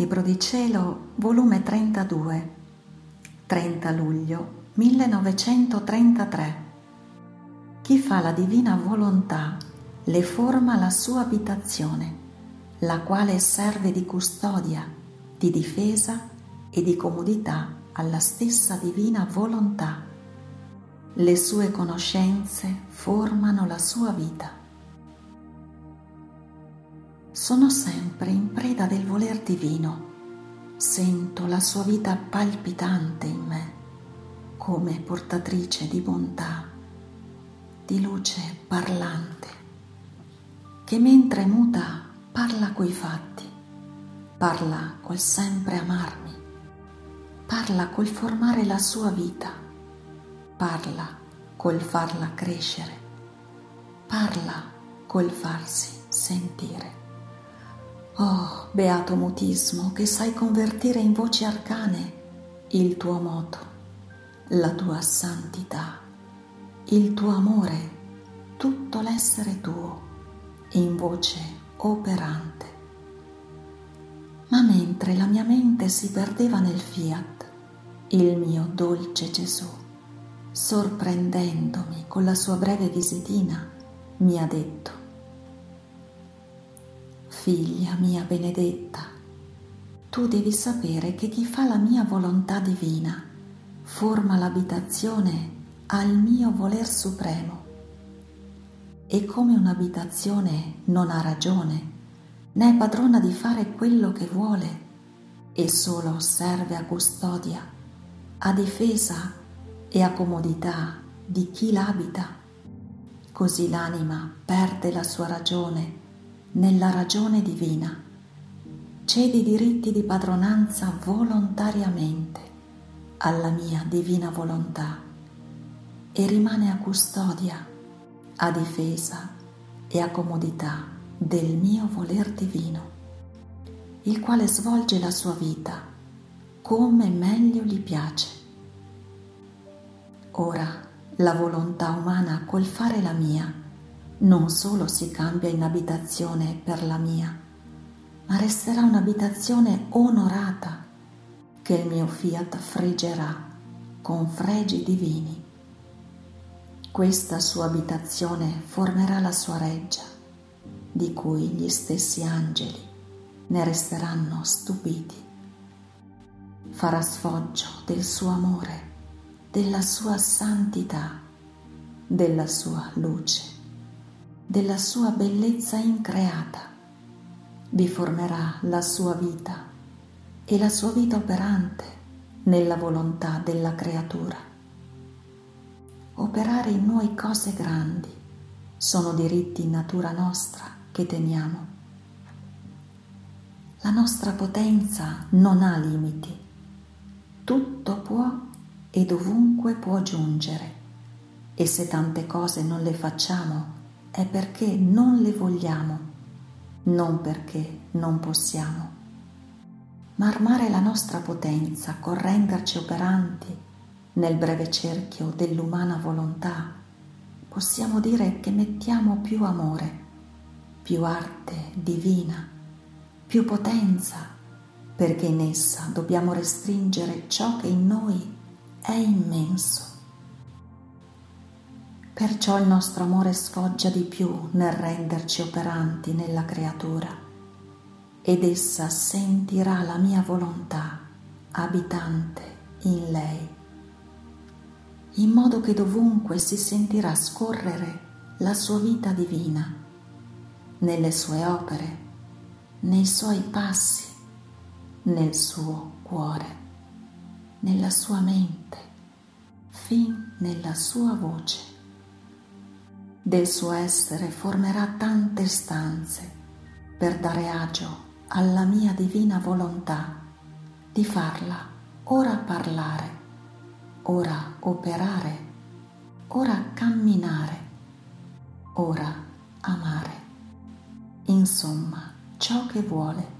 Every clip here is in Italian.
Libro di Cielo, volume 32, 30 luglio 1933. Chi fa la divina volontà le forma la sua abitazione, la quale serve di custodia, di difesa e di comodità alla stessa divina volontà. Le sue conoscenze formano la sua vita sono sempre in preda del voler divino. Sento la sua vita palpitante in me, come portatrice di bontà, di luce parlante, che mentre muta parla coi fatti, parla col sempre amarmi, parla col formare la sua vita, parla col farla crescere, parla col farsi sentire. Oh, beato mutismo che sai convertire in voci arcane il tuo moto, la tua santità, il tuo amore, tutto l'essere tuo in voce operante. Ma mentre la mia mente si perdeva nel fiat, il mio dolce Gesù, sorprendendomi con la sua breve visitina, mi ha detto, Figlia mia benedetta, tu devi sapere che chi fa la mia volontà divina forma l'abitazione al mio voler supremo. E come un'abitazione non ha ragione, né è padrona di fare quello che vuole, e solo serve a custodia, a difesa e a comodità di chi l'abita, così l'anima perde la sua ragione nella ragione divina, cede i diritti di padronanza volontariamente alla mia divina volontà e rimane a custodia, a difesa e a comodità del mio voler divino, il quale svolge la sua vita come meglio gli piace. Ora la volontà umana col fare la mia non solo si cambia in abitazione per la mia, ma resterà un'abitazione onorata che il mio fiat friggerà con fregi divini. Questa sua abitazione formerà la sua reggia, di cui gli stessi angeli ne resteranno stupiti. Farà sfoggio del suo amore, della sua santità, della sua luce della sua bellezza increata, vi formerà la sua vita e la sua vita operante nella volontà della creatura. Operare in noi cose grandi sono diritti in natura nostra che teniamo. La nostra potenza non ha limiti, tutto può e dovunque può giungere e se tante cose non le facciamo è perché non le vogliamo, non perché non possiamo. Ma armare la nostra potenza con renderci operanti nel breve cerchio dell'umana volontà, possiamo dire che mettiamo più amore, più arte divina, più potenza, perché in essa dobbiamo restringere ciò che in noi è immenso Perciò il nostro amore sfoggia di più nel renderci operanti nella creatura. Ed essa sentirà la mia volontà abitante in lei, in modo che dovunque si sentirà scorrere la sua vita divina, nelle sue opere, nei suoi passi, nel suo cuore, nella sua mente, fin nella sua voce del suo essere formerà tante stanze per dare agio alla mia divina volontà di farla ora parlare, ora operare, ora camminare, ora amare. Insomma, ciò che vuole.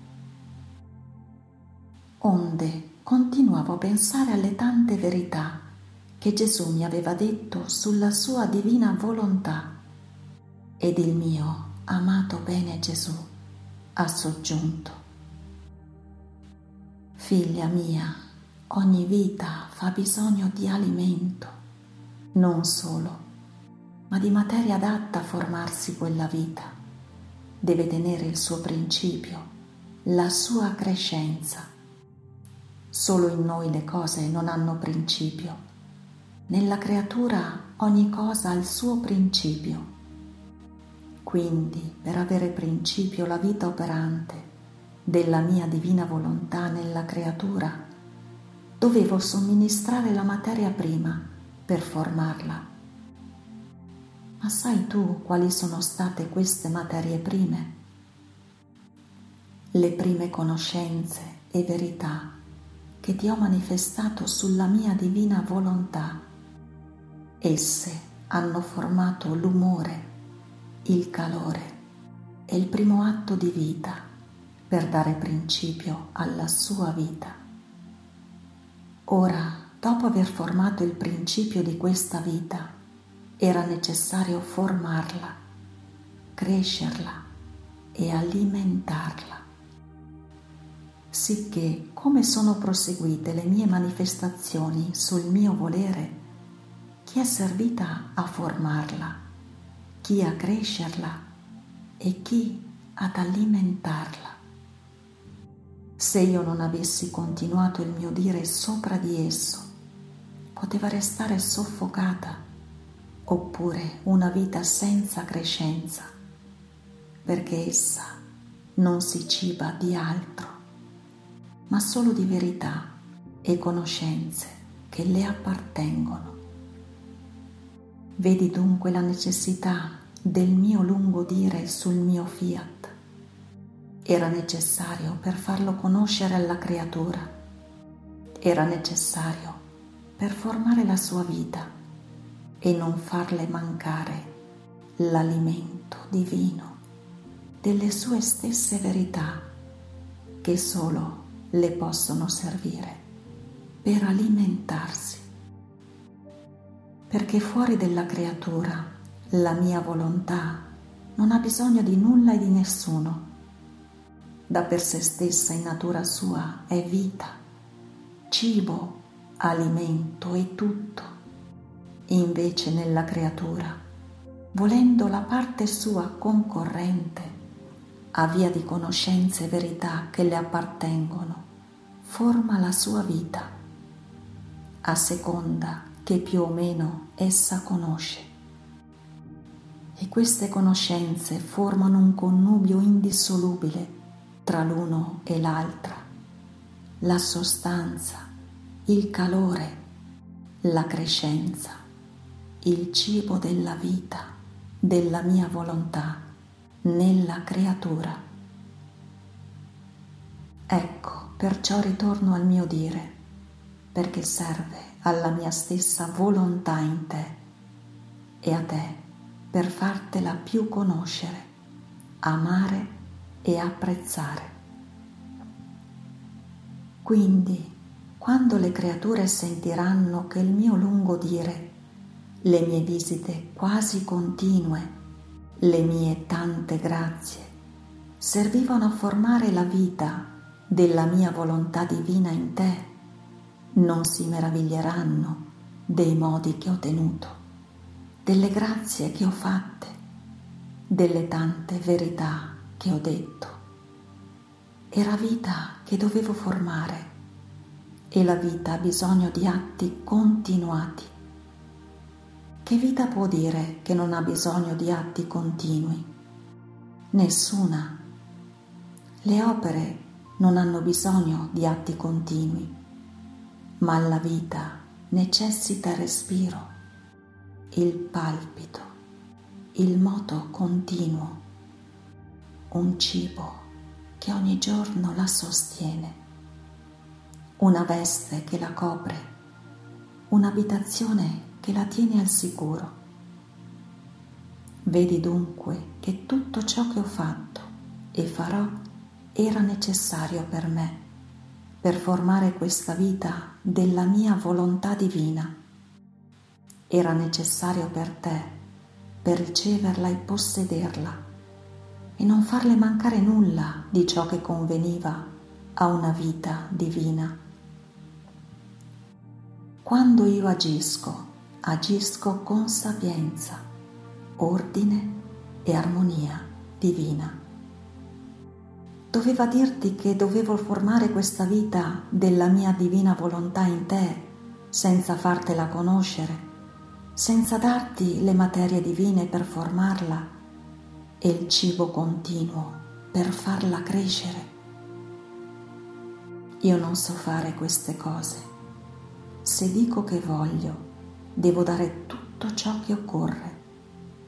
Onde continuavo a pensare alle tante verità che Gesù mi aveva detto sulla sua divina volontà ed il mio amato bene Gesù ha soggiunto. Figlia mia, ogni vita fa bisogno di alimento, non solo, ma di materia adatta a formarsi quella vita. Deve tenere il suo principio, la sua crescenza. Solo in noi le cose non hanno principio. Nella creatura ogni cosa ha il suo principio. Quindi, per avere principio la vita operante della mia divina volontà nella creatura, dovevo somministrare la materia prima per formarla. Ma sai tu quali sono state queste materie prime? Le prime conoscenze e verità che ti ho manifestato sulla mia divina volontà. Esse hanno formato l'umore, il calore e il primo atto di vita per dare principio alla sua vita. Ora, dopo aver formato il principio di questa vita, era necessario formarla, crescerla e alimentarla. Sicché, come sono proseguite le mie manifestazioni sul mio volere, chi è servita a formarla, chi a crescerla e chi ad alimentarla. Se io non avessi continuato il mio dire sopra di esso, poteva restare soffocata, oppure una vita senza crescenza, perché essa non si ciba di altro, ma solo di verità e conoscenze che le appartengono. Vedi dunque la necessità del mio lungo dire sul mio fiat era necessario per farlo conoscere alla creatura, era necessario per formare la sua vita e non farle mancare l'alimento divino delle sue stesse verità che solo le possono servire per alimentarsi. Perché fuori della creatura la mia volontà non ha bisogno di nulla e di nessuno da per sé stessa in natura sua è vita, cibo, alimento e tutto. Invece nella creatura, volendo la parte sua concorrente, a via di conoscenze e verità che le appartengono, forma la sua vita, a seconda che più o meno essa conosce. E queste conoscenze formano un connubio indissolubile tra l'uno e l'altra, la sostanza, il calore, la crescenza, il cibo della vita, della mia volontà nella creatura. Ecco, perciò ritorno al mio dire, perché serve alla mia stessa volontà in te e a te per fartela più conoscere, amare e apprezzare. Quindi, quando le creature sentiranno che il mio lungo dire, le mie visite quasi continue, le mie tante grazie, servivano a formare la vita della mia volontà divina in te, non si meraviglieranno dei modi che ho tenuto, delle grazie che ho fatte, delle tante verità che ho detto. Era vita che dovevo formare e la vita ha bisogno di atti continuati. Che vita può dire che non ha bisogno di atti continui? Nessuna. Le opere non hanno bisogno di atti continui, ma la vita necessita respiro, il palpito, il moto continuo un cibo che ogni giorno la sostiene, una veste che la copre, un'abitazione che la tiene al sicuro. Vedi dunque che tutto ciò che ho fatto e farò era necessario per me, per formare questa vita della mia volontà divina. Era necessario per te, per riceverla e possederla e non farle mancare nulla di ciò che conveniva a una vita divina. Quando io agisco, agisco con sapienza, ordine e armonia divina. Doveva dirti che dovevo formare questa vita della mia divina volontà in te senza fartela conoscere, senza darti le materie divine per formarla e il cibo continuo per farla crescere. Io non so fare queste cose. Se dico che voglio, devo dare tutto ciò che occorre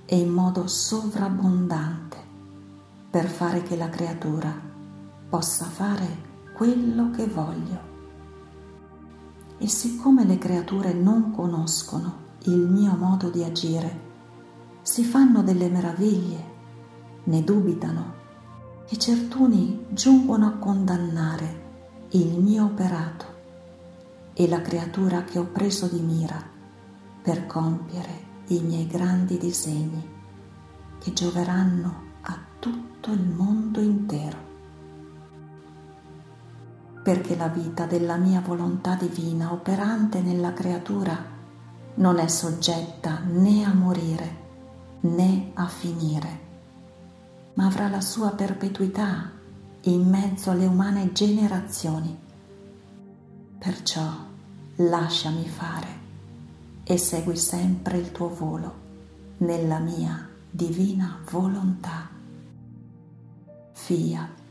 e in modo sovrabbondante per fare che la creatura possa fare quello che voglio. E siccome le creature non conoscono il mio modo di agire, si fanno delle meraviglie, ne dubitano e certuni giungono a condannare il mio operato e la creatura che ho preso di mira per compiere i miei grandi disegni che gioveranno a tutto il mondo intero. Perché la vita della mia volontà divina operante nella creatura non è soggetta né a morire né a finire, ma avrà la sua perpetuità in mezzo alle umane generazioni. Perciò lasciami fare e segui sempre il tuo volo nella mia divina volontà. Fiat.